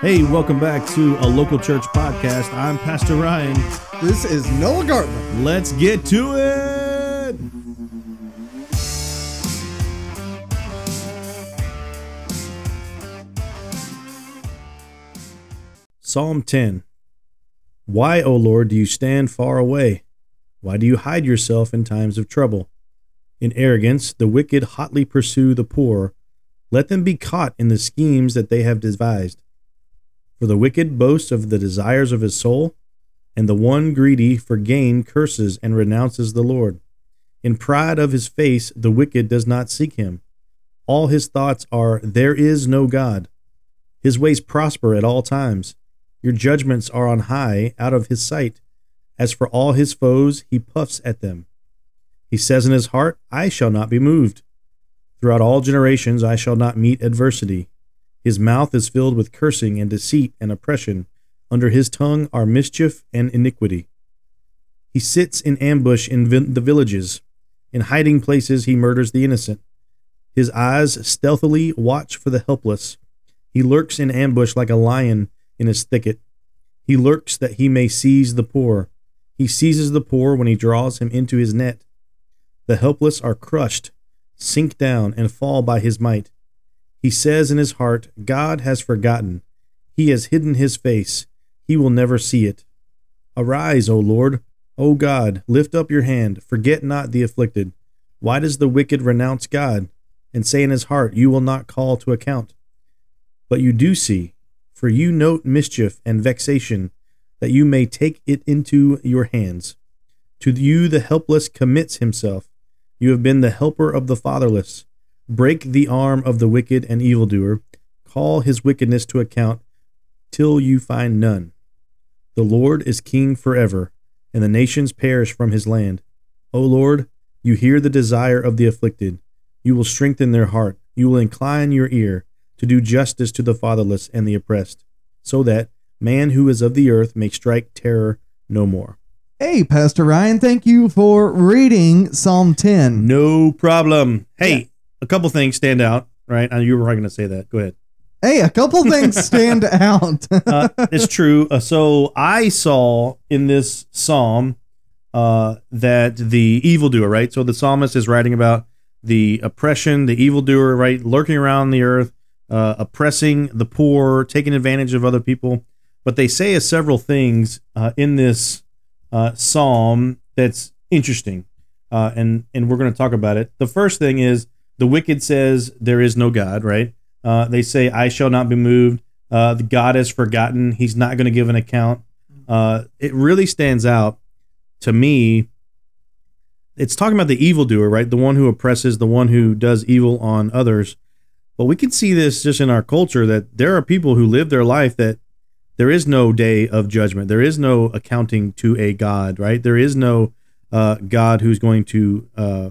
Hey, welcome back to a local church podcast. I'm Pastor Ryan. This is Noah Gartman. Let's get to it. Psalm 10 Why, O Lord, do you stand far away? Why do you hide yourself in times of trouble? In arrogance, the wicked hotly pursue the poor. Let them be caught in the schemes that they have devised. For the wicked boasts of the desires of his soul, and the one greedy for gain curses and renounces the Lord. In pride of his face, the wicked does not seek him. All his thoughts are, There is no God. His ways prosper at all times. Your judgments are on high, out of his sight. As for all his foes, he puffs at them. He says in his heart, I shall not be moved. Throughout all generations I shall not meet adversity. His mouth is filled with cursing and deceit and oppression. Under his tongue are mischief and iniquity. He sits in ambush in vi- the villages. In hiding places he murders the innocent. His eyes stealthily watch for the helpless. He lurks in ambush like a lion in his thicket. He lurks that he may seize the poor. He seizes the poor when he draws him into his net. The helpless are crushed, sink down, and fall by his might. He says in his heart, God has forgotten. He has hidden his face. He will never see it. Arise, O Lord. O God, lift up your hand. Forget not the afflicted. Why does the wicked renounce God and say in his heart, You will not call to account? But you do see, for you note mischief and vexation, that you may take it into your hands. To you the helpless commits himself. You have been the helper of the fatherless. Break the arm of the wicked and evildoer. Call his wickedness to account till you find none. The Lord is king forever, and the nations perish from his land. O Lord, you hear the desire of the afflicted. You will strengthen their heart. You will incline your ear to do justice to the fatherless and the oppressed, so that man who is of the earth may strike terror no more. Hey, Pastor Ryan, thank you for reading Psalm 10. No problem. Hey, Yeah. A couple things stand out, right? Uh, You were going to say that. Go ahead. Hey, a couple things stand out. Uh, it's true. Uh, so I saw in this psalm uh, that the evildoer, right? So the psalmist is writing about the oppression, the evildoer, right, lurking around the earth, uh, oppressing the poor, taking advantage of other people. But they say several things uh, in this uh, psalm that's interesting, uh, and and we're going to talk about it. The first thing is the wicked says there is no God, right? Uh, they say, "I shall not be moved." Uh, the God has forgotten; He's not going to give an account. Uh, it really stands out to me. It's talking about the evildoer, right? The one who oppresses, the one who does evil on others. But we can see this just in our culture that there are people who live their life that there is no day of judgment. There is no accounting to a God, right? There is no uh, God who's going to uh,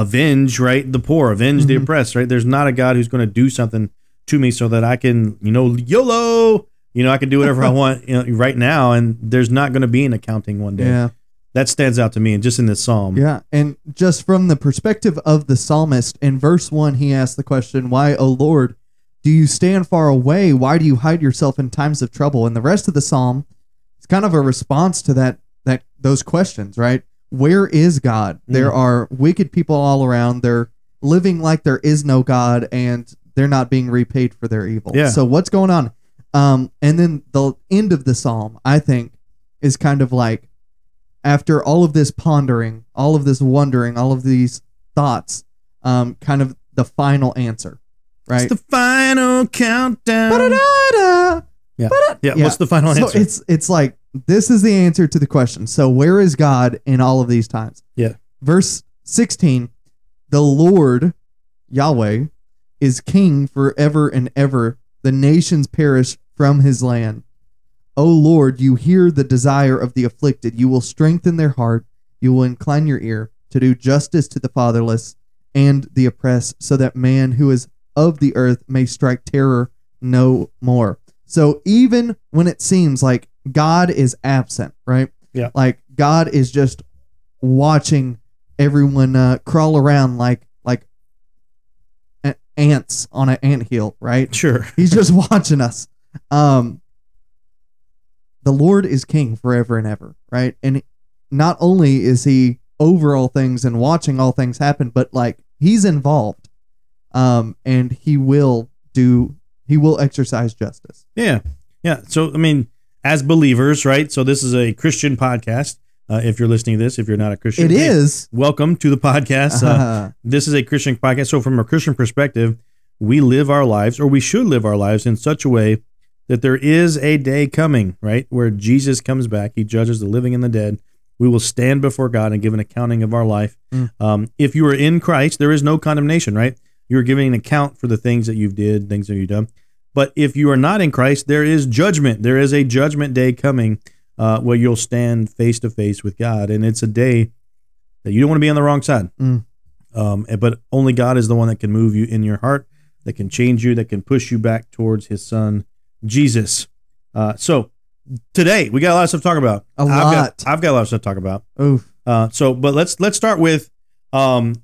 avenge, right, the poor, avenge the Mhm. oppressed, right? There's not a God who's going to do something to me so that I can, you know, YOLO, you know, I can do whatever I want you know, right now, and there's not going to be an accounting one day. yeah. That stands out to me, and just in this psalm. Yeah. And just from the perspective of the psalmist, in verse 1, he asks the question, Why, O Lord, do you stand far away? Why do you hide yourself in times of trouble? And the rest of the psalm it's kind of a response to that that those questions, right? Where is God? There are wicked people all around. They're living like there is no God and they're not being repaid for their evil. Yeah. So what's going on? Um, and then the end of the psalm, I think, is kind of like after all of this pondering, all of this wondering, all of these thoughts, um, kind of the final answer, right? It's the final countdown. Ba-da-da-da. Yeah. Ba-da- Yeah, what's the final so answer? it's it's like this is the answer to the question. So where is God in all of these times? Yeah. Verse 16, the Lord Yahweh is king forever and ever. The nations perish from his land. O Lord, you hear the desire of the afflicted. You will strengthen their heart. You will incline your ear to do justice to the fatherless and the oppressed, so that man who is of the earth may strike terror no more. So even when it seems like God is absent, right? Yeah. Like God is just watching everyone uh, crawl around like like ants on an anthill, right? Sure. He's just watching us. Um, the Lord is king forever and ever, right? And not only is he over all things and watching all things happen, but like he's involved. Um, and he will do he will exercise justice. Yeah. Yeah. So, I mean, as believers, right? So, this is a Christian podcast. Uh, if you're listening to this, if you're not a Christian, It hey, is. Welcome to the podcast. Uh, Uh, this is a Christian podcast. So, from a Christian perspective, we live our lives, or we should live our lives in such a way that there is a day coming, right, where Jesus comes back. He judges the living and the dead. We will stand before God and give an accounting of our life. Mm. Um, if you are in Christ, there is no condemnation, right? You're giving an account for the things that you've did, things that you've done. But if you are not in Christ, there is judgment. There is a judgment day coming uh, where you'll stand face to face with God, and it's a day that you don't want to be on the wrong side. Mm. Um, but only God is the one that can move you in your heart, that can change you, that can push you back towards His Son, Jesus. Uh, so today we got a lot of stuff to talk about. A I've lot. Got, I've got a lot of stuff to talk about. oof. Uh, so, but let's let's start with um,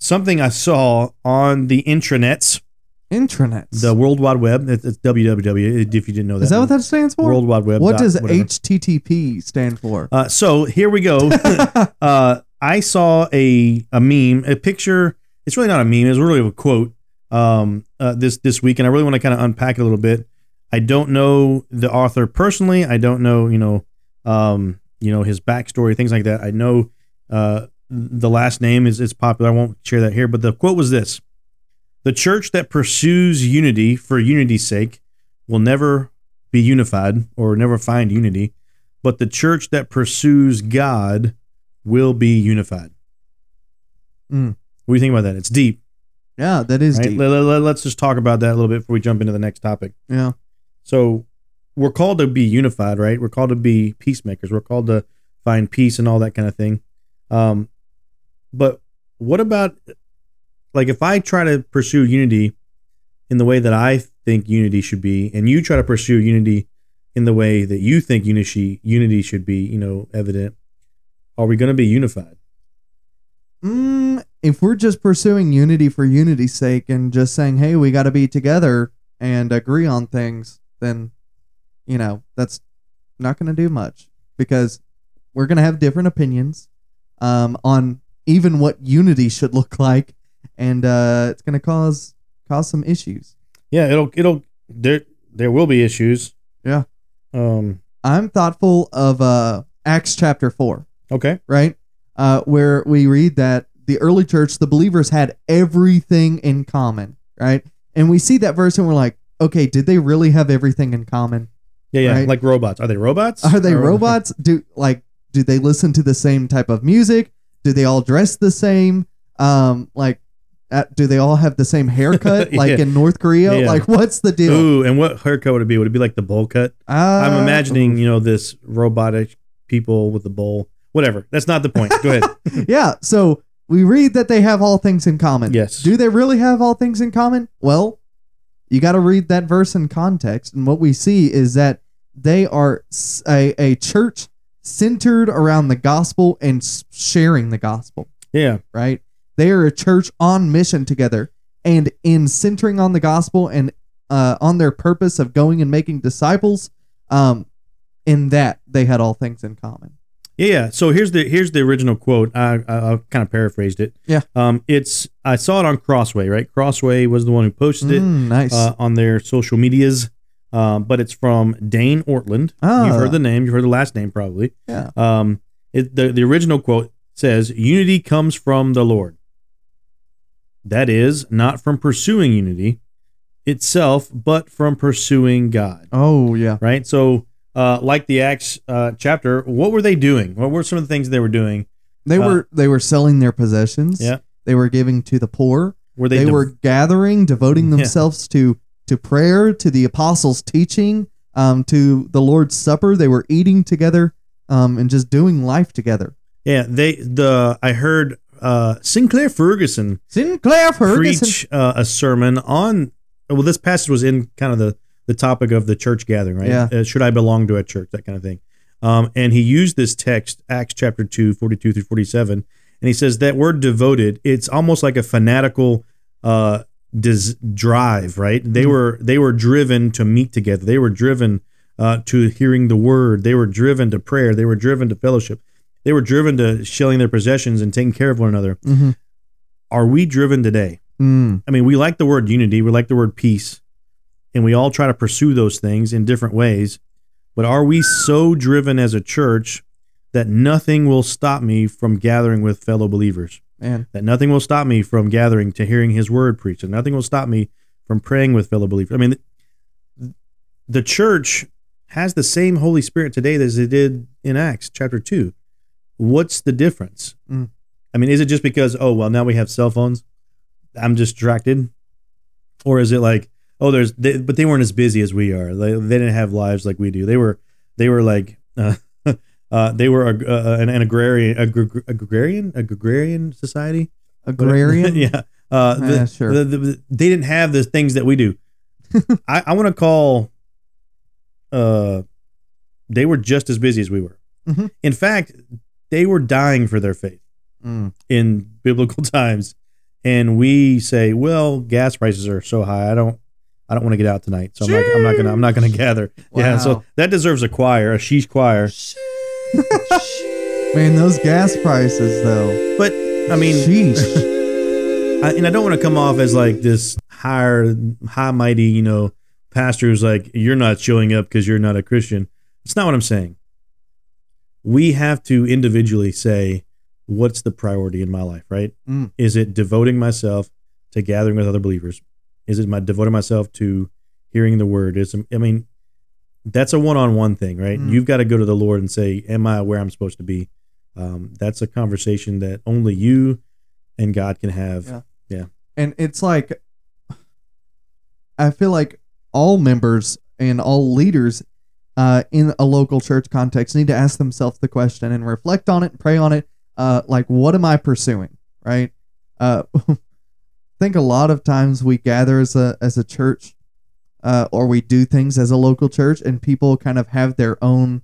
something I saw on the intranets, Intranets. the World Wide Web. It's, it's www. If you didn't know that, is that what that stands for? World Wide Web. what dot does whatever. HTTP stand for? Uh, so here we go. uh, I saw a a meme, a picture. It's really not a meme. It's really a quote. Um, uh, this this week, and I really want to kind of unpack it a little bit. I don't know the author personally. I don't know, you know, um, you know his backstory, things like that. I know uh, the last name is is popular. I won't share that here, but the quote was this: "The church that pursues unity for unity's sake will never be unified or never find unity." but the church that pursues God will be unified. Mm. What do you think about that? It's deep, yeah, that is right? deep. Let, us just talk about that a little bit before we jump into the next topic. Yeah. So, we're called to be unified, right? We're called to be peacemakers. We're called to find peace and all that kind of thing. Um, but what about, like, if I try to pursue unity in the way that I think unity should be, and you try to pursue unity in the way that you think unity unity should be, you know, evident, are we going to be unified? Mm, if we're just pursuing unity for unity's sake and just saying, hey, we got to be together and agree on things, then, you know, that's not going to do much because we're going to have different opinions um, on even what unity should look like. And uh, it's going to cause cause some issues. Yeah, it'll it'll there there will be issues. Yeah. Um. I'm thoughtful of uh, Acts chapter 4. Okay. right? Uh, where we read that the early church, the believers had everything in common, right? And we see that verse and we're like, okay, did they really have everything in common? Yeah, yeah. Right. Like robots. Are they robots? Are they Or- robots? Do like do they listen to the same type of music? Do they all dress the same? Um, like, uh, do they all have the same haircut, like Yeah. in North Korea? Yeah. Like, what's the deal? Ooh, and what haircut would it be? Would it be like the bowl cut? I'm Uh, imagining, you know, this robotic people with the bowl. Whatever. That's not the point. Go ahead. yeah. So we read that they have all things in common. Yes. Do they really have all things in common? Well, you got to read that verse in context. And what we see is that they are a, a church centered around the gospel and sharing the gospel, Yeah. right? They are a church on mission together. And in centering on the gospel and uh, on their purpose of going and making disciples, um, in that they had all things in common. Yeah, yeah. So here's the here's the original quote. I I, I kind of paraphrased it. Yeah. Um. It's I saw it on Crossway. Right. Crossway was the one who posted it. Mm, nice. uh, on their social medias. Um, but it's from Dane Ortlund. Ah. You've heard the name. You've heard the last name probably. yeah. Um, it, the the original quote says, "Unity comes from the Lord." That is not from pursuing unity itself, but from pursuing God. Oh, yeah. Right. So, uh, like the Acts uh, chapter, what were they doing? What were some of the things they were doing? They Uh, were they were selling their possessions. Yeah. They were giving to the poor. Were They, they, dev- were gathering, devoting Yeah. themselves to to prayer, to the apostles' teaching, um, to the Lord's Supper. They were eating together, um, and just doing life together. Yeah. They the I heard uh, Sinclair Ferguson Sinclair Ferguson. preach uh, a sermon on well this passage was in kind of the the topic of the church gathering right Yeah. uh, should i belong to a church that kind of thing um, and he used this text acts chapter 2 42 through 47 and he says that word devoted it's almost like a fanatical uh, drive, right? They Mhm. were they were driven to meet together. They were driven uh, to hearing the word. They were driven to prayer. They were driven to fellowship. They were driven to shelling their possessions and taking care of one another. Mm-hmm. Are we driven today? Mm. I mean, we like the word unity, we like the word peace, and we all try to pursue those things in different ways. But are we so driven as a church that nothing will stop me from gathering with fellow believers? Man. That nothing will stop me from gathering to hearing his word preached, and nothing will stop me from praying with fellow believers. I mean, the church has the same Holy Spirit today as it did in Acts chapter 2. What's the difference? Mm. I mean, is it just because, oh, well, now we have cell phones? I'm distracted? Or is it like, oh, there's, they, but they weren't as busy as we are. They, they didn't have lives like we do. They were, they were like, uh, uh, they were a, uh, an, an agrarian, agr- agrarian, A agrarian society. Agrarian. yeah. Uh, the, Yeah, sure. the- the- they didn't have the things that we do. I, I want to call. Uh, they were just as busy as we were. Mhm. In fact, they were dying for their faith Mm. in biblical times, and we say, "Well, gas prices are so high. I don't, I don't want to get out tonight, so I'm not, I'm not gonna, I'm not gonna gather." Yeah, so that deserves a choir, a sheesh choir. Man, those gas prices though. But I mean, Sheesh. I, and I don't want to come off as like this higher, high mighty, you know, pastor who's like, you're not showing up because you're not a Christian. It's not what I'm saying. We have to individually say, what's the priority in my life, right? Mm. Is it devoting myself to gathering with other believers? Is it my devoting myself to hearing the word? Is I mean, that's a one-on-one thing, right? Mm. You've got to go to the Lord and say, "Am I where I'm supposed to be?" Um, that's a conversation that only you and God can have. Yeah. and it's like I feel like all members and all leaders uh, in a local church context need to ask themselves the question and reflect on it and pray on it. Uh, like, what am I pursuing? Right? Uh, I think a lot of times we gather as a as a church, uh, or we do things as a local church, and people kind of have their own.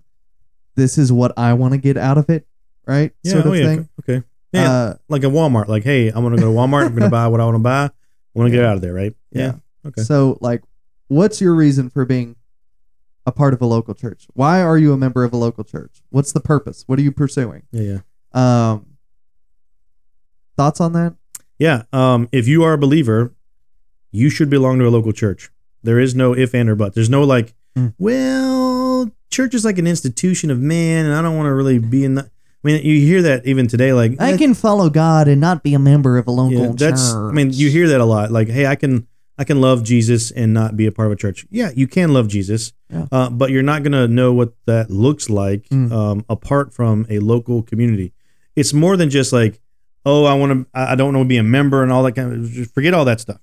This is what I want to get out of it, right? sort of oh, yeah. thing. Okay. Yeah, Uh, like a Walmart. Like, hey, I'm gonna go to Walmart. I'm gonna buy what I want to buy. I want to get out of there, right? Yeah. Okay. So, like, what's your reason for being a part of a local church? Why are you a member of a local church? What's the purpose? What are you pursuing? Yeah. Yeah. Um, thoughts on that? Yeah. Um, if you are a believer, you should belong to a local church. There is no if and or but. There's no like, Mm. well, church is like an institution of man, and I don't want to really be in that. I mean, you hear that even today. Like, I can follow God and not be a member of a local yeah, that's. I mean, you hear that a lot. Like, hey, I can I can love Jesus and not be a part of a church. Yeah, you can love Jesus, Yeah. uh, but you're not gonna know what that looks like Mm. um, apart from a local community. It's more than just like, oh, I want to. I don't want to be a member and all that kind of. Just forget all that stuff.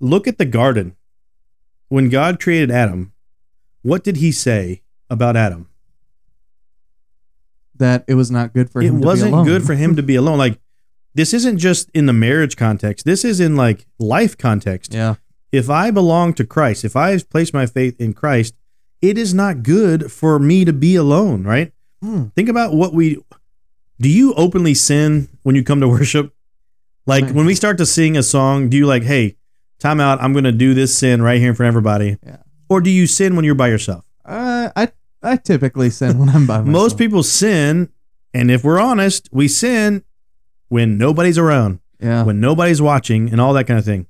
Look at the garden. When God created Adam, what did He say about Adam? that it was not good for it him. to be wasn't good for him to be alone. Like this isn't just in the marriage context. This is in like life context. yeah. If I belong to Christ, if I place my faith in Christ, it is not good for me to be alone, right? Hmm. Think about what we do you openly sin when you come to worship? Like when we start to sing a song, do you like, hey, time out, I'm gonna do this sin right here in front of everybody? Yeah. Or do you sin when you're by yourself? Uh, I I typically sin when I'm by myself. Most people sin, and if we're honest, we sin when nobody's around, yeah. when nobody's watching, and all that kind of thing.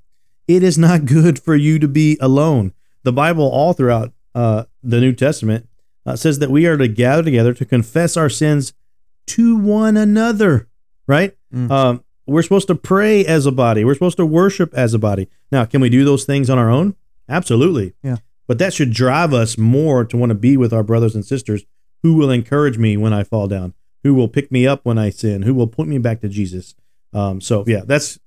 It is not good for you to be alone. The Bible, all throughout uh, the New Testament, uh, says that we are to gather together to confess our sins to one another, right? Mm. Um, we're supposed to pray as a body. We're supposed to worship as a body. Now, can we do those things on our own? Absolutely. Yeah. But that should drive us more to want to be with our brothers and sisters who will encourage me when I fall down, who will pick me up when I sin, who will point me back to Jesus. Um, so yeah, that's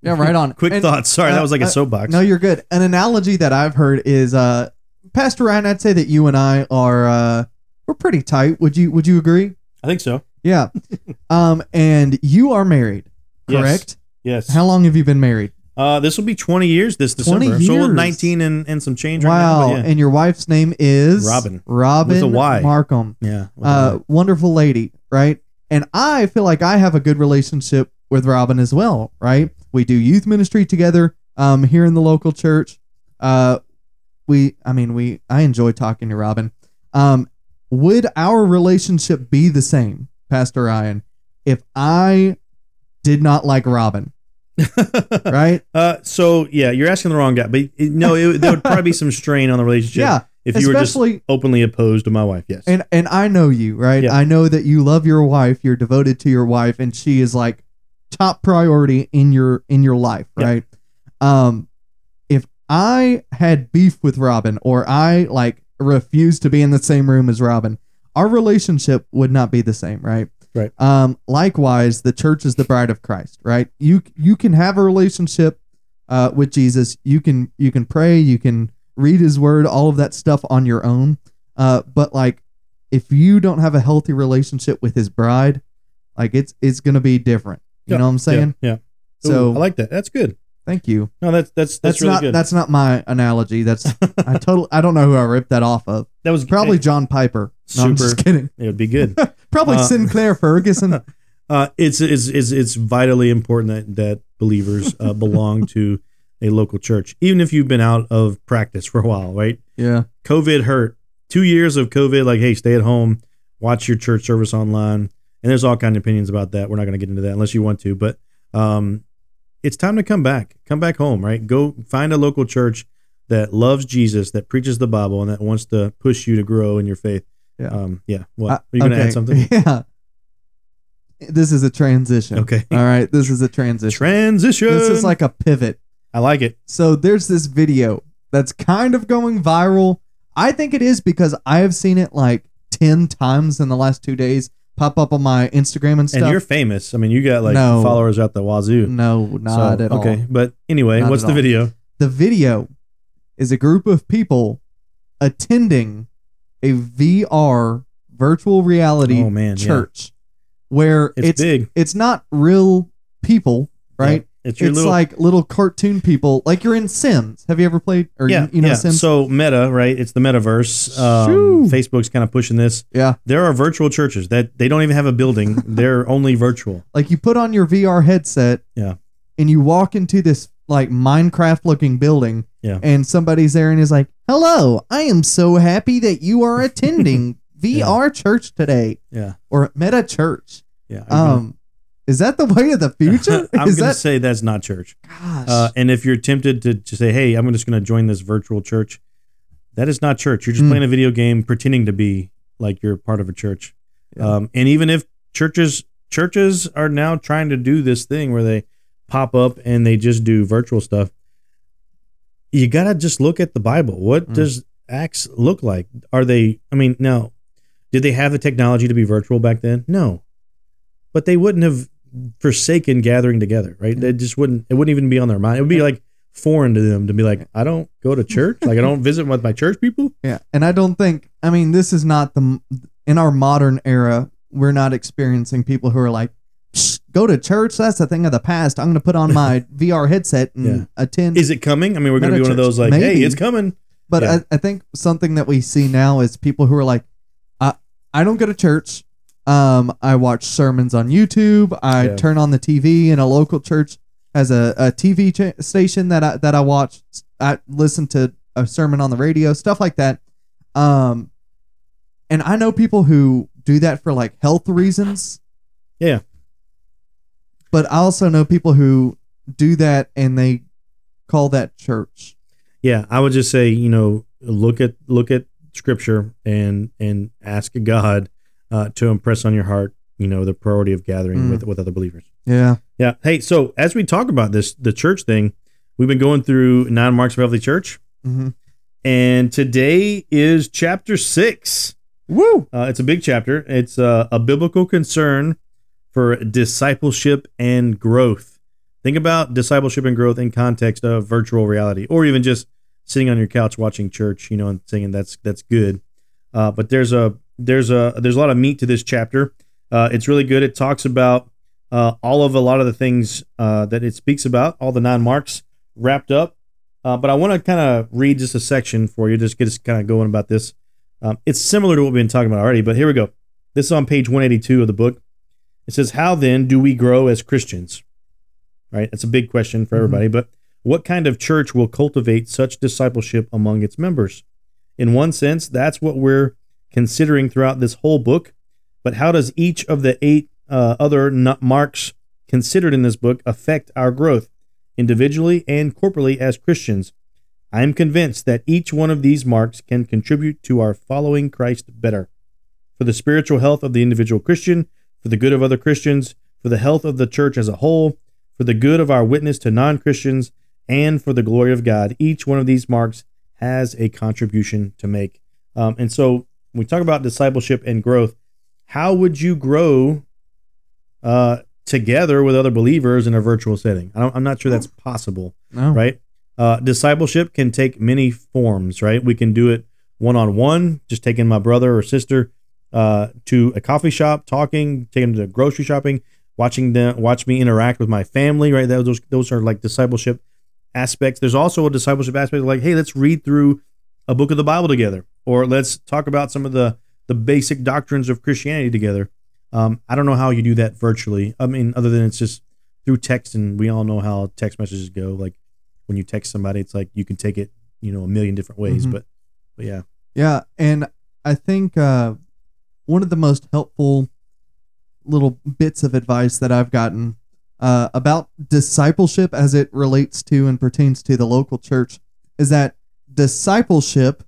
yeah, right on. quick And, thoughts. Sorry, uh, that was like a uh, soapbox. No, you're good. An analogy that I've heard is uh Pastor Ryan, I'd say that you and I are uh we're pretty tight. Would you would you agree? I think so. Yeah. um and you are married, Yes. correct? Yes. How long have you been married? Uh, this will be 20 years this 20 December. So years. 19 and, and some change right wow. now. but And your wife's name is Robin. Robin With a Y. Markham. yeah. Yeah. Uh wonderful lady, right? And I feel like I have a good relationship with Robin as well, right? We do youth ministry together. um, here in the local church. Uh, we, I mean, we, I enjoy talking to Robin. Um, would our relationship be the same, Pastor Ryan, if I did not like Robin? right? Uh, so yeah, you're asking the wrong guy, but it- no, it, there would probably be some strain on the relationship. Yeah, if you were just especially openly opposed to my wife. Yes. and and I know you, right? Yeah. I know that you love your wife, you're devoted to your wife, and she is like top priority in your in your life, Yeah. right? Um, if I had beef with Robin or I like refused to be in the same room as Robin, our relationship would not be the same, right? Right. Um, likewise, the church is the bride of Christ, right? You you can have a relationship uh, with Jesus. You can you can pray, you can read His Word, all of that stuff on your own. Uh, but like, if you don't have a healthy relationship with His bride, like it's it's gonna be different. You Yeah, know what I'm saying? Yeah. yeah. So Ooh, I like that. That's good. Thank you. No, that's that's that's, That's, really not good. that's not my analogy. That's I totally I don't know who I ripped that off of. that was Probably It, John Piper. No, I'm just Super. kidding. it would be good. Probably Uh, Sinclair Ferguson. Uh, it's, it's it's it's vitally important that that believers uh, belong to a local church, even if you've been out of practice for a while. Right? Yeah. COVID hurt. Two years of COVID, like, hey, stay at home, watch your church service online. And there's all kind of opinions about that. We're not going to get into that unless you want to. But um, it's time to come back. Come back home, right? Go find a local church that loves Jesus, that preaches the Bible, and that wants to push you to grow in your faith. Yeah. Um, yeah. What? Uh, Are you going to okay. add something? Yeah. This is a transition. Okay. All right. This is a transition. Transition. This is like a pivot. I like it. So there's this video that's kind of going viral. I think it is because I have seen it like 10 times in the last two days pop up on my Instagram and stuff. And you're famous. I mean, you got like No. followers out the wazoo. no, not So, at all. okay. But anyway, Not what's at the all. video? The video is a group of people attending a VR virtual reality Oh, man, yeah. church where It's, it's big. it's not real people, right? Yeah. It's your it's little like little cartoon people, like you're in Sims. Have you ever played or yeah, you, you know yeah. Sims? So Meta, right? It's the metaverse. Um, Facebook's kind of pushing this. yeah, There are virtual churches that they don't even have a building. They're only virtual. like you put on your VR headset, Yeah. and you walk into this like Minecraft looking building, Yeah. and somebody's there and is like, "Hello, I am so happy that you are attending VR church today Yeah. or Meta Church." Yeah. Um, is that the way of the future? I'm gonna that say that's not church. gosh? Uh, and if you're tempted to, to say, "Hey, I'm just going to join this virtual church," that is not church. You're just Mm. playing a video game, pretending to be like you're part of a church. Yeah. Um, and even if churches churches are now trying to do this thing where they pop up and they just do virtual stuff, you gotta just look at the Bible. What Mm. does Acts look like? Are they? I mean, now, did they have the technology to be virtual back then? No, but they wouldn't have forsaken gathering together, right? They just wouldn't. It wouldn't even be on their mind. It would be like foreign to them to be like, I don't go to church, like I don't visit with my church people. Yeah, and I don't think. I mean, this is not the in our modern era. We're not experiencing people who are like, "Psh, "Go to church. That's a thing of the past. I'm going to put on my VR headset and Yeah. attend." Is it coming? I mean, we're gonna Not be one of those like, Maybe. hey, it's coming. but yeah. I, I think something that we see now is people who are like, "I I don't go to church. Um, I watch sermons on YouTube. I Yeah. turn on the TV, and a local church has a, a TV cha- station that I that I watch. I listen to a sermon on the radio, stuff like that. Um, and I know people who do that for like health reasons. Yeah. But I also know people who do that and they call that church. Yeah, I would just say, you know, look at look at scripture and and ask God uh, to impress on your heart, you know, the priority of gathering Mm. with with other believers. Yeah. Yeah. Hey, so as we talk about this, the church thing, we've been going through nine marks of healthy Church, Mm-hmm. and today is chapter six. Woo. Uh, it's a big chapter. It's uh, a biblical concern for discipleship and growth. Think about discipleship and growth in context of virtual reality, or even just sitting on your couch watching church, you know, and saying that's that's good. Uh, but there's a there's a there's a lot of meat to this chapter. Uh, it's really good. It talks about uh, all of a lot of the things uh, that it speaks about, all the nine marks wrapped up. Uh, but I want to kind of read just a section for you, just get us kind of going about this. Um, it's similar to what we've been talking about already, but here we go. This is on page 182 of the book. It says, How then do we grow as Christians? Right? That's a big question for Mhm. everybody. But What kind of church will cultivate such discipleship among its members? In one sense, that's what we're considering throughout this whole book. But how does each of the eight uh, other marks considered in this book affect our growth, individually and corporately as Christians? I am convinced that each one of these marks can contribute to our following Christ better. For the spiritual health of the individual Christian, for the good of other Christians, for the health of the church as a whole, for the good of our witness to non Christians, and for the glory of God, each one of these marks has a contribution to make. Um, and so, we talk about discipleship and growth, how would you grow uh, together with other believers in a virtual setting? I am not sure that's possible, No. right? Uh, discipleship can take many forms, right? We can do it one on one, just taking my brother or sister uh, to a coffee shop, talking, taking them to grocery shopping, watching them watch me interact with my family, right? Those those are like discipleship aspects. There's also a discipleship aspect like, hey, let's read through a book of the Bible together, or let's talk about some of the the basic doctrines of Christianity together. Um, I don't know how you do that virtually. I mean, other than it's just through text, and we all know how text messages go. Like when you text somebody, it's like you can take it, you know, a million different ways. Mhm. But, but yeah, Yeah, and I think uh, one of the most helpful little bits of advice that I've gotten uh, about discipleship as it relates to and pertains to the local church is that discipleship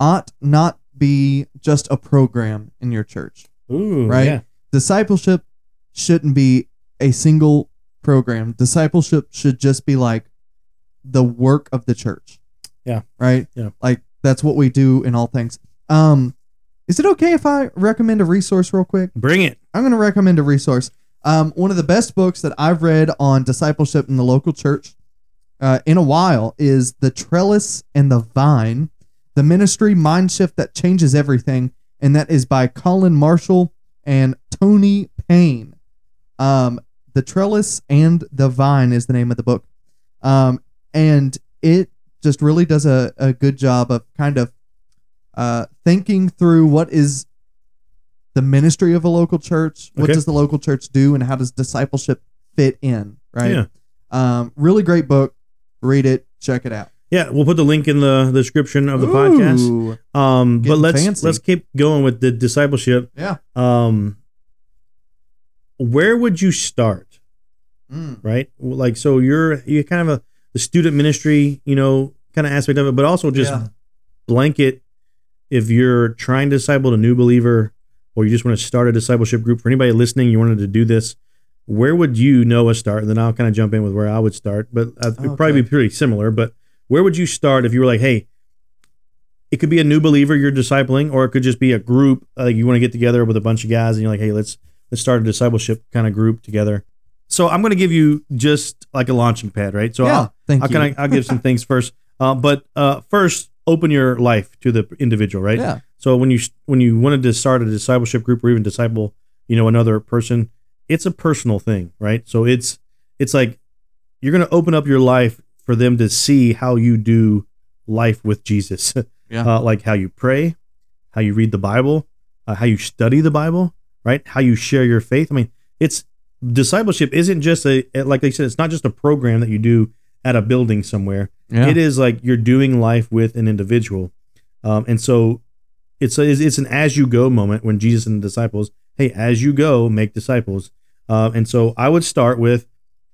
ought not be just a program in your church. ooh, Right? Yeah, Discipleship shouldn't be a single program. Discipleship should just be like the work of the church. Yeah. Right? Yeah. Like that's what we do in all things. Um is it okay if I recommend a resource real quick? bring it. I'm going to recommend a resource. Um, one of the best books that I've read on discipleship in the local church uh, in a while is The Trellis and the Vine, the ministry mind shift that changes everything. And that is by Colin Marshall and Tony Payne. Um, the Trellis and the Vine is the name of the book. Um, and it just really does a, a good job of kind of uh, thinking through what is the ministry of a local church. What Okay. does the local church do, and how does discipleship fit in? Right. Yeah. Um, really great book. Read it. Check it out. Yeah, we'll put the link in the description of the podcast. Um, but let's fancy. let's keep going with the discipleship. Yeah. Um, where would you start? Mm. Right, like so you're you kind of a the student ministry, you know, kind of aspect of it, but also just Yeah. blanket. If you're trying to disciple a new believer, or you just want to start a discipleship group for anybody listening, you wanted to do this. Where would you Noah start? And then I'll kind of jump in with where I would start, but uh, it'd probably be pretty similar. But where would you start if you were like, hey, it could be a new believer you're discipling, or it could just be a group. Like you want to get together with a bunch of guys, and you're like, hey, let's let's start a discipleship kind of group together. So I'm going to give you just like a launching pad, right? So yeah. I'll, Thank I'll you. kind of I'll give some things first, uh, but uh, first open your life to the individual, right? Yeah. So when you when you wanted to start a discipleship group or even disciple, you know, another person, it's a personal thing, right? So it's it's like you're going to open up your life for them to see how you do life with Jesus. Yeah. uh, like how you pray, how you read the Bible, uh, how you study the Bible, right? How you share your faith. I mean, it's discipleship isn't just a like they said, it's not just a program that you do at a building somewhere. Yeah. It is like you're doing life with an individual, um, and so it's a, it's an as you go moment when Jesus and the disciples, hey, as you go, make disciples. Uh, and so I would start with,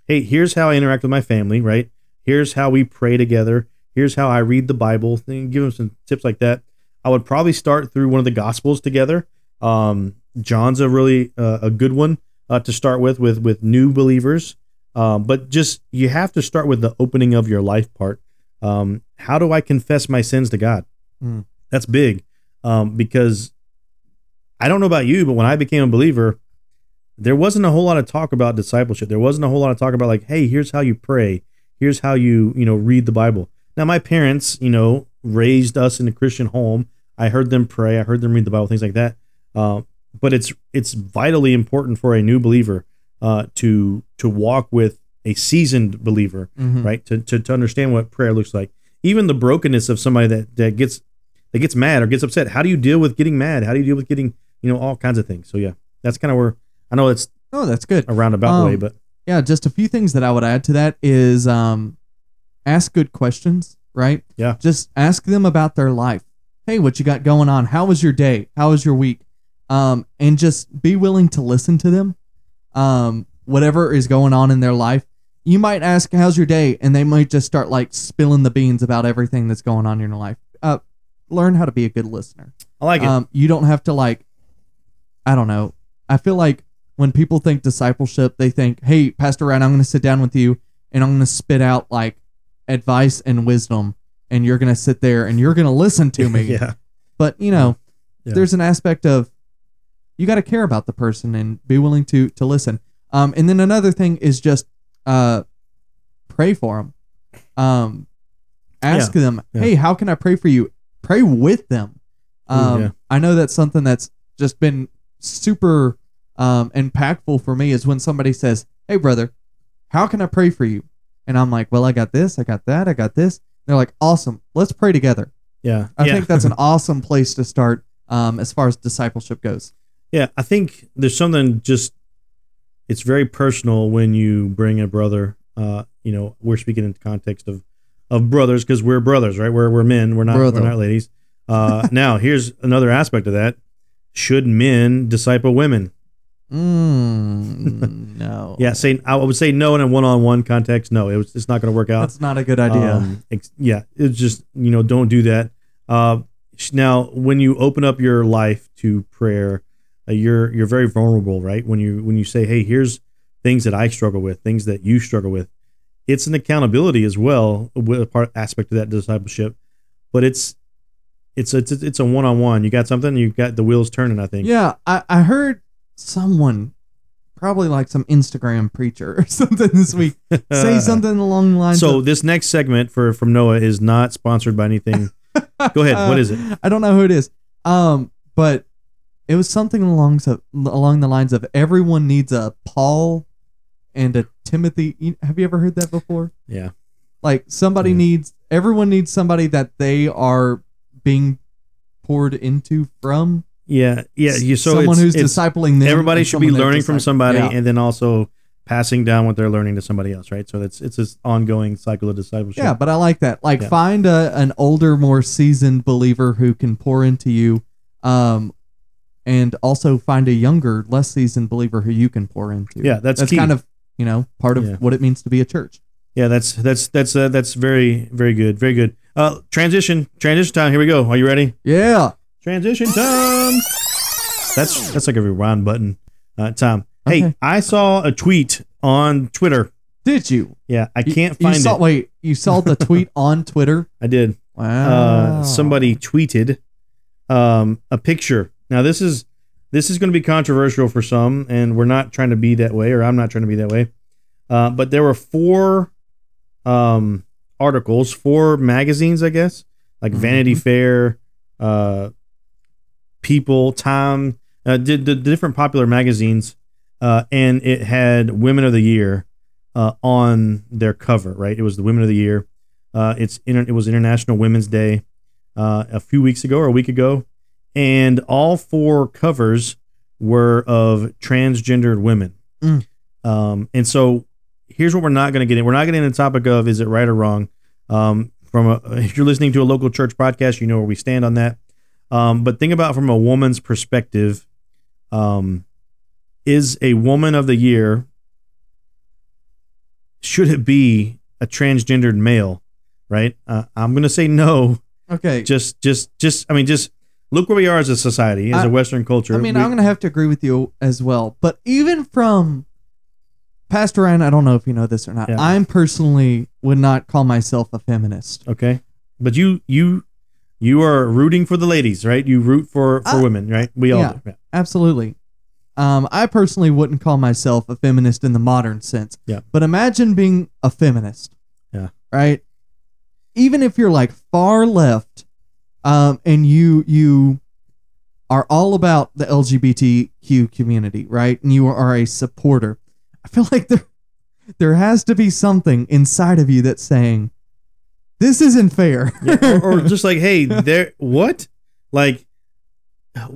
hey, here's how I interact with my family, right? Here's how we pray together. Here's how I read the Bible. And give them some tips like that. I would probably start through one of the Gospels together. Um, John's a really uh, a good one uh, to start with with with new believers. Um, but just you have to start with the opening of your life part. Um, how do I confess my sins to God? Mm. That's big um, because I don't know about you, but when I became a believer, there wasn't a whole lot of talk about discipleship. There wasn't a whole lot of talk about like, hey, here's how you pray. Here's how you you know read the Bible. Now, my parents, you know, raised us in a Christian home. I heard them pray. I heard them read the Bible, things like that. Uh, but it's it's vitally important for a new believer uh, to to walk with a seasoned believer, Mhm. right? To, to to understand what prayer looks like. Even the brokenness of somebody that that gets that gets mad or gets upset. How do you deal with getting mad? How do you deal with getting you know all kinds of things? So yeah, that's kind of where I know it's Oh, that's good. a roundabout Um, way, but Yeah, just a few things that I would add to that is um, ask good questions, right? Yeah. Just ask them about their life. Hey, what you got going on? How was your day? How was your week? Um, and just be willing to listen to them. Um, whatever is going on in their life. You might ask, "How's your day?" and they might just start like spilling the beans about everything that's going on in your life. Uh, learn how to be a good listener. I like it. Um, you don't have to like, I don't know. I feel like when people think discipleship, they think, "Hey, Pastor Ryan, I'm going to sit down with you and I'm going to spit out like advice and wisdom, and you're going to sit there and you're going to listen to me." yeah. But you know, Yeah. there's an aspect of you got to care about the person and be willing to to listen. Um, and then another thing is just uh, pray for them. Um, ask them, yeah. hey, how can I pray for you? Pray with them. Um, yeah. I know that's something that's just been super um, impactful for me is when somebody says, "Hey, brother, how can I pray for you?" And I'm like, "Well, I got this, I got that, I got this." they're like, "Awesome, let's pray together." Yeah. I yeah. think that's an awesome place to start um, as far as discipleship goes. Yeah, I think there's something just it's very personal when you bring a brother. Uh, you know, we're speaking in the context of of brothers because we're brothers, right? We're we're men. We're not Brother. we're not ladies. Uh, now here's another aspect of that: should men disciple women? Mm, no. Yeah, say I would say no in a one on one context. No, it was, it's not going to work out. That's not a good idea. Um, ex- yeah, it's just you know don't do that. Uh, now, when you open up your life to prayer, uh, you're you're very vulnerable, right? When you when you say, "Hey, here's things that I struggle with, things that you struggle with," it's an accountability as well, with a part aspect of that discipleship. But it's it's it's it's a one on one. You got something, you got the wheels turning. I think. yeah, I, I heard someone, probably like some Instagram preacher or something this week, say something along the lines So of, this next segment for from Noah is not sponsored by anything. Go ahead. What is it? I don't know who it is. Um, but it was something along so, along the lines of everyone needs a Paul and a Timothy. Have you ever heard that before? Yeah. Like somebody Yeah. needs everyone needs somebody that they are being poured into from. Yeah, yeah. You so someone it's, who's it's, discipling them. everybody should be learning from somebody Yeah. and then also passing down what they're learning to somebody else, right? So that's it's this ongoing cycle of discipleship. Yeah, but I like that. Like Yeah. find a an older, more seasoned believer who can pour into you, um, and also find a younger, less seasoned believer who you can pour into. Yeah, that's that's key. kind of you know part of Yeah. what it means to be a church. Yeah, that's that's that's uh, that's very very good, very good. Uh, transition, transition time. Here we go. Are you ready? Yeah. Transition time. That's that's like a rewind button. Uh, time. Hey, Okay. I saw a tweet on Twitter. Did you? Yeah, I can't you find saw, it. Wait, you saw the tweet on Twitter? I did. Wow. uh, somebody tweeted um, a picture. Now this is this is going to be controversial for some, and we're not trying to be that way, or I'm not trying to be that way. Uh, but there were four um, articles, four magazines, I guess, like Vanity Mhm. Fair, uh, People, Time, uh, did the different popular magazines, uh, and it had Women of the Year uh, on their cover. Right, it was the Women of the Year. Uh, it's inter- it was International Women's Day uh, a few weeks ago or a week ago, and all four covers were of transgendered women. Mm. Um, and so here's what we're not going to get in. We're not getting into the topic of is it right or wrong. Um, from a, if you're listening to a local church podcast, you know where we stand on that. Um, but think about from a woman's perspective. Um, is a woman of the year? Should it be a transgendered male? Right? Uh, I'm going to say no. okay. Just, just, just. I mean, just look where we are as a society, as I- a Western culture. I mean, We- I'm going to have to agree with you as well. But even from Pastor Ryan, I don't know if you know this or not. Yeah. I'm personally would not call myself a feminist. Okay, but you you you are rooting for the ladies, right? You root for for Uh, women, right? We all yeah. do. Yeah. Absolutely. Um, I personally wouldn't call myself a feminist in the modern sense. Yeah. But imagine being a feminist. Yeah. Right. Even if you're like far left, um, and you you are all about the LGBTQ community, right? And you are a supporter. I feel like there there has to be something inside of you that's saying this isn't fair. Yeah, or, or just like, hey, there, what? Like,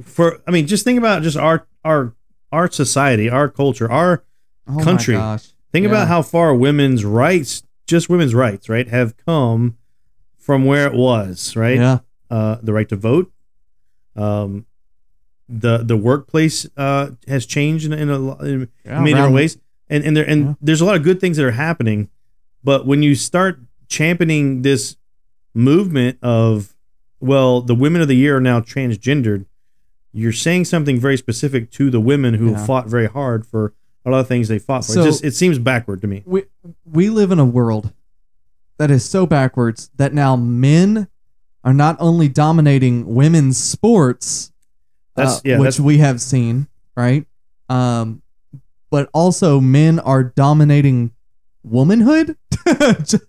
for I mean, just think about just our our our society, our culture, our Oh country. think Yeah. about how far women's rights just women's rights, right, have come from where it was, right? Yeah. Uh, the right to vote, um, the the workplace uh, has changed in, in, a, in Yeah, many different ways, and and there and Yeah. there's a lot of good things that are happening, but when you start championing this movement of well, the women of the year are now transgendered, you're saying something very specific to the women who Yeah. fought very hard for a lot of things they fought for. So- it just it seems backward to me. we we live in a world that is so backwards that now men are not only dominating women's sports, That's- uh, yeah, which we have seen, right? Um, but also men are dominating womanhood.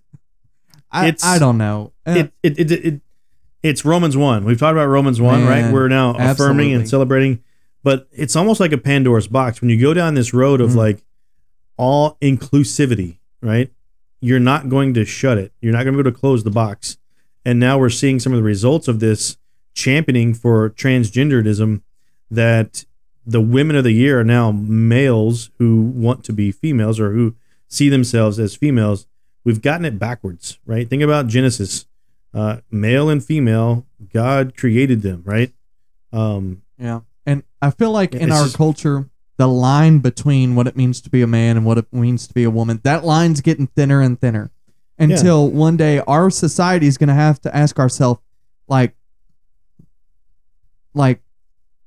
I, It's- I don't know. Uh, it, it, it, it it's Romans one. We've talked about Romans one, right? We're now affirming absolutely. and celebrating, but it's almost like a Pandora's box when you go down this road of Mm. like all inclusivity, right? You're not going to shut it. You're not going to be able to close the box. And now we're seeing some of the results of this championing for transgenderism that the women of the year are now males who want to be females or who see themselves as females. We've gotten it backwards, right? Think about Genesis uh, male and female, God created them, right? Um, Yeah. And I feel like in our just- culture, the line between what it means to be a man and what it means to be a woman, that line's getting thinner and thinner until one day our society is going to have to ask ourselves, like, like,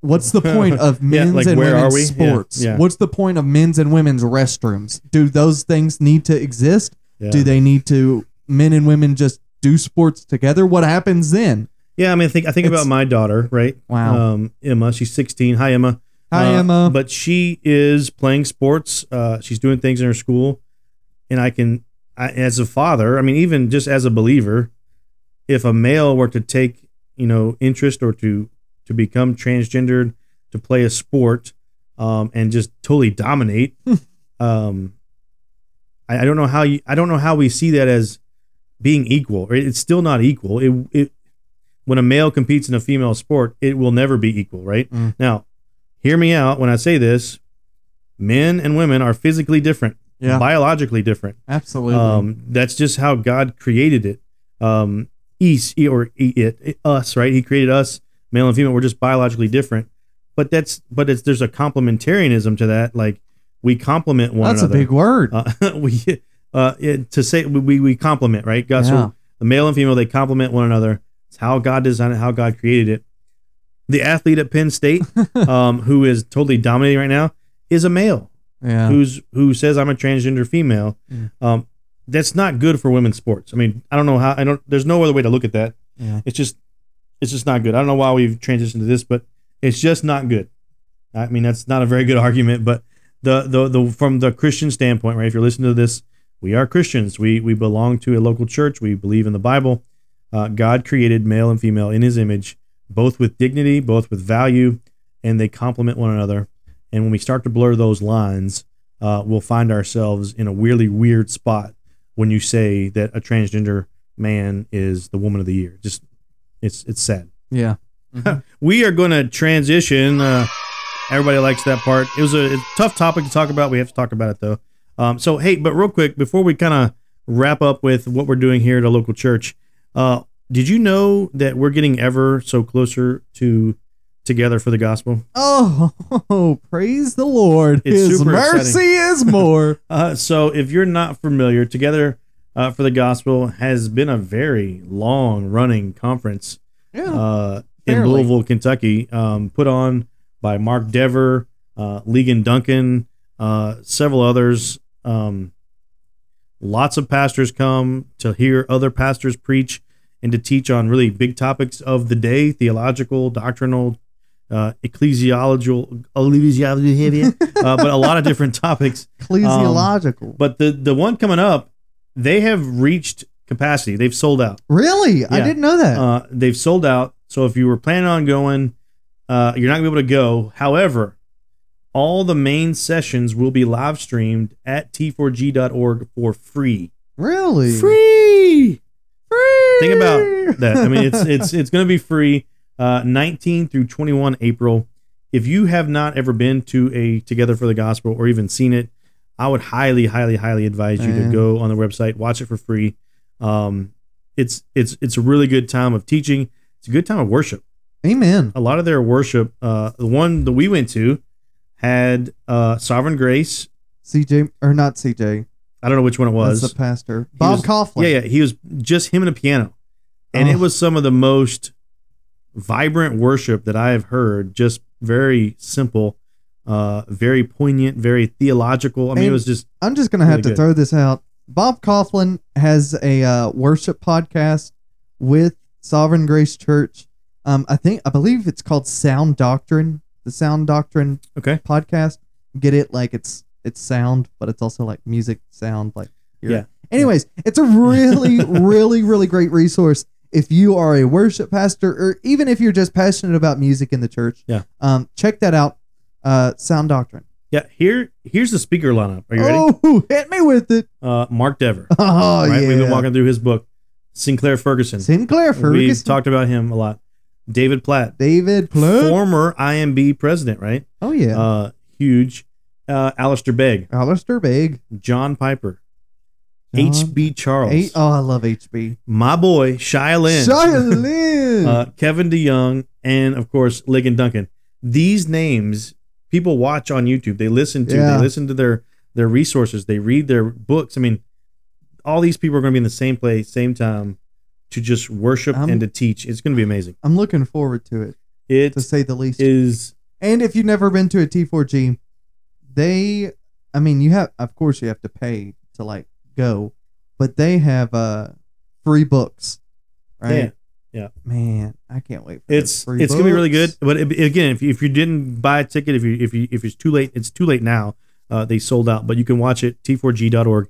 what's the point of Yeah, men's like, and women's? Yeah, sports? yeah. What's the point of men's and women's restrooms? Do those things need to exist? Yeah. Do they need to, men and women just do sports together? What happens then? Yeah, I mean, I think I think It's- about my daughter, right? Wow. Um, Emma, she's 16. Hi, Emma. Hi, Uh, Emma. But she is playing sports. Uh, she's doing things in her school, and I can, I, as a father, I mean, even just as a believer, if a male were to take, you know, interest or to to become transgendered, to play a sport, um, and just totally dominate, um, I, I don't know how you, I don't know how we see that as being equal. It's still not equal. It, it when a male competes in a female sport, it will never be equal, right? Mm. Now, hear me out when I say this. Men and women are physically different, yeah, biologically different. absolutely. Um, that's just how God created it. Um, east or it, it- us, right? He created us, male and female. We're just biologically different. But that's but it's there's a complementarianism to that. Like we complement one That's another. a big word. Uh, we uh, it, to say we we, complement right. God, Yeah. so the male and female they complement one another. It's how God designed it, how God created it. The athlete at Penn State, um, who is totally dominating right now, is a male yeah. who's who says I'm a transgender female. Mm. Um, that's not good for women's sports. I mean, I don't know how. I don't. There's no other way to look at that. Yeah. It's just, it's just not good. I don't know why we've transitioned to this, but it's just not good. I mean, that's not a very good argument, but the the the from the Christian standpoint, right? If you're listening to this, we are Christians. We we belong to a local church. We believe in the Bible. Uh, God created male and female in His image, both with dignity, both with value, and they complement one another. And when we start to blur those lines, uh, we'll find ourselves in a weirdly weird spot when you say that a transgender man is the woman of the year. Just it's it's sad. Yeah. We are going to transition. Uh, everybody likes that part. It was a, a tough topic to talk about. We have to talk about it though. Um, so hey, but real quick before we kind of wrap up with what we're doing here at a local church, uh, did you know that we're getting ever so closer to together for the gospel? Oh, praise the Lord. It's His mercy is more. Uh, so if you're not familiar, Together uh, for the Gospel has been a very long running conference Yeah. uh, in. Louisville, Kentucky, um, put on by Mark Dever, uh, Ligon Duncan, uh, several others. Um, lots of pastors come to hear other pastors preach and to teach on really big topics of the day theological, doctrinal, uh, ecclesiological, uh, but a lot of different topics. Ecclesiological. But the the one coming up, they have reached capacity. They've sold out. really? I didn't know that. Uh, they've sold out. So if you were planning on going, uh, you're not gonna be able to go. However, all the main sessions will be live streamed at t4g.org for free. really? Free. Free. Think about that. I mean, it's it's it's going to be free. Uh, 19 through 21 April. If you have not ever been to a Together for the Gospel or even seen it, I would highly, highly, highly advise you to go on the website, watch it for free. Um, it's it's it's a really good time of teaching. It's a good time of worship. Amen. A lot of their worship, uh, the one that we went to, had uh, Sovereign Grace. CJ or not CJ? I don't know which one it was. That's the pastor. Bob was- Kauflin. Yeah, yeah. He was just him and a piano. And it Oh. was some of the most vibrant worship that I have heard. Just very simple, uh, very poignant, very theological. I mean, it was just I'm just gonna have to good. throw this out. Bob Kauflin has a uh, worship podcast with Sovereign Grace Church. Um, I think I believe it's called Sound Doctrine, the Sound Doctrine okay. podcast. Get it? Like it's it's sound, but it's also like music sound. Like you're- Yeah. Anyways, it's a really, really, really great resource if you are a worship pastor or even if you're just passionate about music in the church. Yeah. Um, check that out. Uh, Sound Doctrine. Yeah. Here, here's the speaker lineup. Are you ready? Oh, hit me with it. Uh, Mark Dever. Oh right. yeah. We've been walking through his book. Sinclair Ferguson. Sinclair Ferguson. We've talked about him a lot. David Platt, David Platt. former IMB president, right? oh yeah. Uh, huge. Uh, Alistair Begg, Alistair Begg. John Piper, H.B. Charles, Oh, I love HB. my boy Shia Lynn, Shia Lynn. uh, Kevin DeYoung, and of course Ligon Duncan. These names people watch on YouTube. They listen to. Yeah. They listen to their their resources. They read their books. I mean, all these people are going to be in the same place, same time, to just worship I'm- and to teach. It's going to be amazing. I'm looking forward to it, It to say the least. is and if you've never been to a T4G, they, I mean, you have, of course, you have to pay to like go, but they have uh free books, right? Yeah. Yeah, Man, I can't wait. For it's free it's gonna be really good. But it, again, if you, if you didn't buy a ticket, if you if you if it's too late, it's too late now. Uh, they sold out, but you can watch it t4g.org.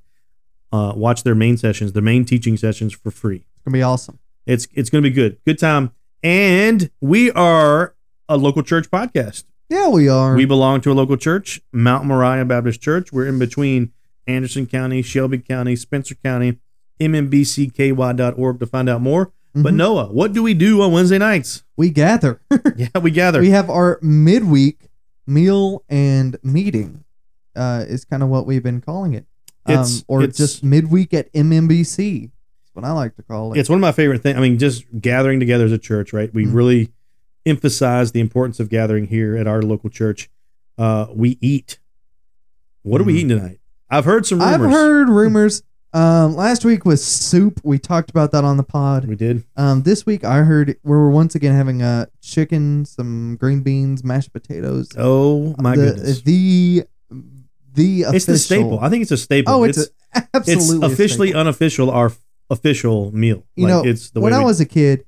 Uh, watch their main sessions, their main teaching sessions for free. It's gonna be awesome. It's it's gonna be good, good time. And we are a local church podcast. Yeah, we are. We belong to a local church, Mount Moriah Baptist Church. We're in between Anderson County, Shelby County, Spencer County, mmbcky.org to find out more. But Mhm. Noah, what do we do on Wednesday nights? we gather. Yeah, we gather. we have our midweek meal and meeting uh is kind of what we've been calling it um, It's- or it's- just midweek at mmbc what i like to call it it's one of my favorite things. I mean, just gathering together as a church, right? We Mhm. really emphasize the importance of gathering here at our local church. Uh, we eat. What are we Mhm. eating tonight? I've heard some rumors. i've heard rumors um last week was soup we talked about that on the pod We did. um this week i heard we're once again having uh chicken some green beans mashed potatoes Oh my the, goodness! the the It's the staple. I think it's a staple. oh it's, it's, a, absolutely it's officially unofficial. Our official meal. You like know, it's the when I was a kid,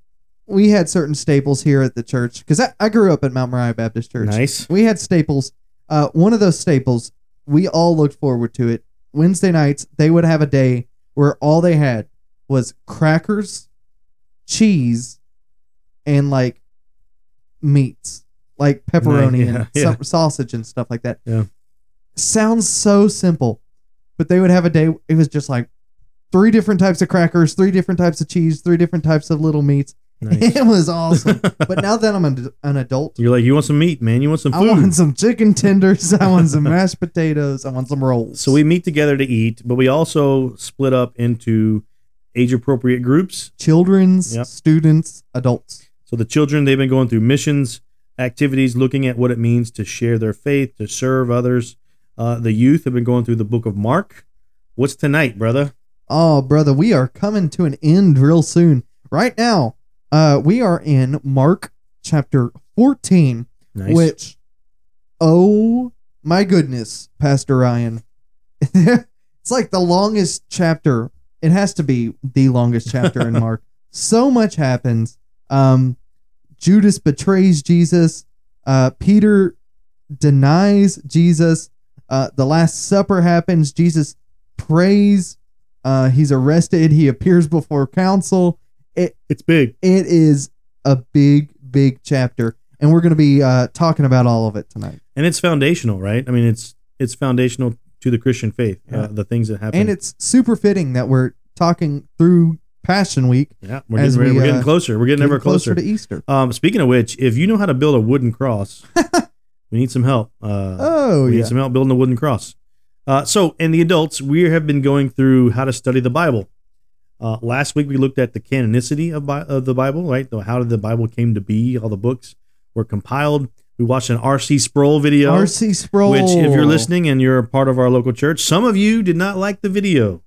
we had certain staples here at the church because I, I grew up at Mount Moriah Baptist Church. nice. We had staples. Uh, one of those staples, we all looked forward to it. Wednesday nights, they would have a day where all they had was crackers, cheese, and like meats, like pepperoni yeah, and yeah. some sausage and stuff like that. Yeah. Sounds so simple, but they would have a day. It was just like three different types of crackers, three different types of cheese, three different types of little meats. Nice. It was awesome. but now that I'm an, an adult, You're like, you want some meat, man? You want some food. I want some chicken tenders. I want some mashed potatoes. I want some rolls. So we meet together to eat, but we also split up into age appropriate groups. children's, Yep. students, adults. So the children, they've been going through missions activities, looking at what it means to share their faith, to serve others. Uh, the youth have been going through the book of Mark. What's tonight, brother? Oh, brother, we are coming to an end real soon. Right now, uh, we are in Mark chapter 14, Nice. which, oh my goodness, Pastor Ryan. it's like the longest chapter. It has to be the longest chapter in Mark. So much happens. Um, Judas betrays Jesus. Uh, Peter denies Jesus. Uh, the Last Supper happens. Jesus prays. Uh, he's arrested. He appears before council. it's big. It is a big, big chapter, and we're going to be uh, talking about all of it tonight. And it's foundational, right? I mean, it's it's foundational to the Christian faith, Yeah. uh, the things that happen. And it's super fitting that we're talking through Passion Week yeah, we're getting, we, we're getting uh, closer. We're getting ever getting closer. to Easter. Um, speaking of which, if you know how to build a wooden cross, we need some help. Uh, Oh we yeah, need some help building a wooden cross. Uh, so, and the adults, we have been going through how to study the Bible. Uh, last week we looked at the canonicity of, Bi- of the Bible, right? The, how did the Bible came to be? All the books were compiled. We watched an R.C. Sproul video, R.C. Sproul. which, if you're listening and you're a part of our local church, some of you did not like the video.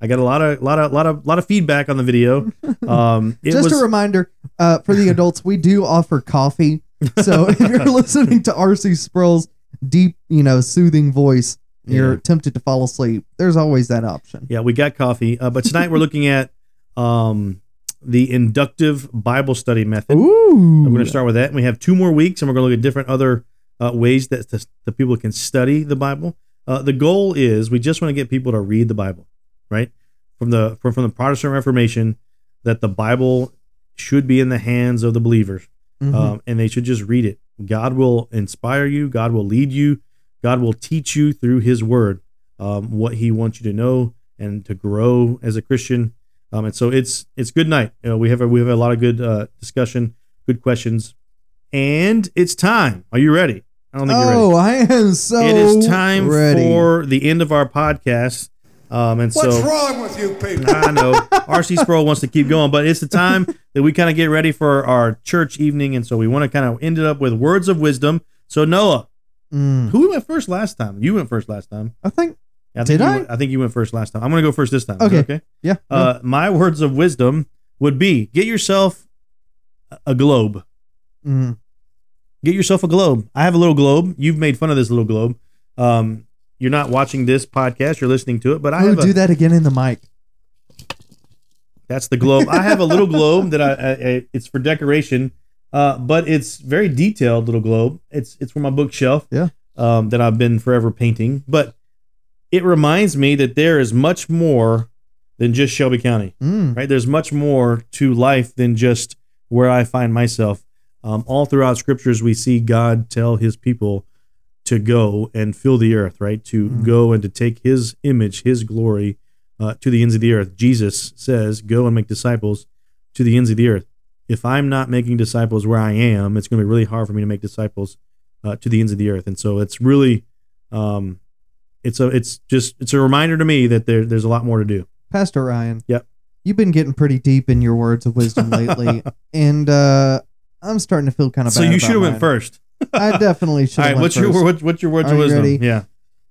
I got a lot of, lot of, lot of, lot of feedback on the video. Um, it Just was, a reminder uh, for the adults, we do offer coffee. So if you're listening to R.C. Sproul's deep, you know, soothing voice, you're Yeah. tempted to fall asleep. There's always that option. Yeah, we got coffee. Uh, but tonight we're looking at um, the inductive Bible study method. Ooh. We're going to start with that. And we have two more weeks, and we're going to look at different other uh, ways that the, the people can study the Bible. Uh, the goal is we just want to get people to read the Bible, right? From the from, from the Protestant Reformation, that the Bible should be in the hands of the believers, Mhm. um, and they should just read it. God will inspire you. God will lead you. God will teach you through His Word um, what He wants you to know and to grow as a Christian. Um, and so it's it's good night. You know, we have a, we have a lot of good uh, discussion, good questions, and it's time. Are you ready? I don't think you're ready. oh, I am so it is time ready. for the end of our podcast. Um, and What's so wrong with you people? I know RC Sproul wants to keep going, but it's the time that we kind of get ready for our church evening, and so we want to kind of end it up with words of wisdom. So Noah, Mm, who went first last time? You went first last time. I think. I think Did you I? Went, I think you went first last time. I'm going to go first this time. Okay. okay. Yeah. Uh, my words of wisdom would be: get yourself a- a globe. Mm. Get yourself a globe. I have a little globe. You've made fun of this little globe. Um, you're not watching this podcast. You're listening to it, but I Oh, have a, do that again in the mic. That's the globe. I have a little globe that I, I, I it's for decoration, uh, but it's very detailed little globe. It's it's for my bookshelf. Yeah. Um, that I've been forever painting, but it reminds me that there is much more than just Shelby County. Mm. Right? There's much more to life than just where I find myself. Um, all throughout scriptures, we see God tell His people to go and fill the earth. Right? To Mm. go and to take His image, His glory, uh, to the ends of the earth. Jesus says, "Go and make disciples to the ends of the earth." If I'm not making disciples where I am, it's going to be really hard for me to make disciples uh, to the ends of the earth. And so it's really, um, it's a, it's just, it's a reminder to me that there, there's a lot more to do. Pastor Ryan. Yep. You've been getting pretty deep in your words of wisdom lately, and uh, I'm starting to feel kind of. Bad. So you should have went first. I definitely should. All have right, what's first. your what, what's your words Are of wisdom? ready? Yeah,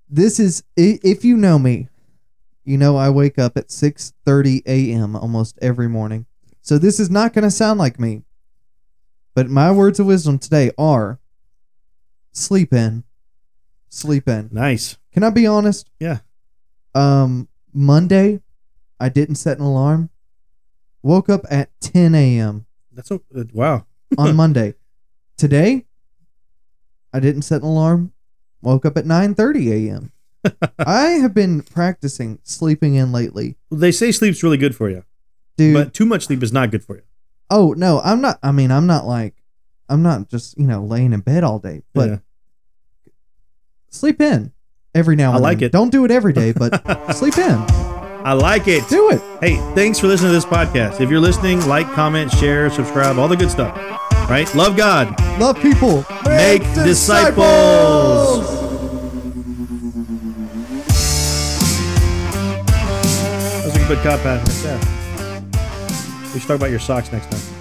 this is if you know me you know i wake up at 6.30 a.m almost every morning so this is not going to sound like me but my words of wisdom today are sleep in sleep in. Nice. can i be honest? Yeah. um monday i didn't set an alarm. Woke up at 10 a.m That's so uh, wow. on monday. Today i didn't set an alarm. Woke up at 9.30 a.m i have been practicing sleeping in lately. They say sleep's really good for you, dude but too much sleep is not good for you. oh no i'm not i mean i'm not like i'm not just you know laying in bed all day but Yeah. sleep in every now and I like then. it. don't do it every day but sleep in I like it. do it Hey, thanks for listening to this podcast. If you're listening, like, comment, share, subscribe, all the good stuff. Right? Love God. love people Make disciples. That was a good cop out. We should talk about your socks next time.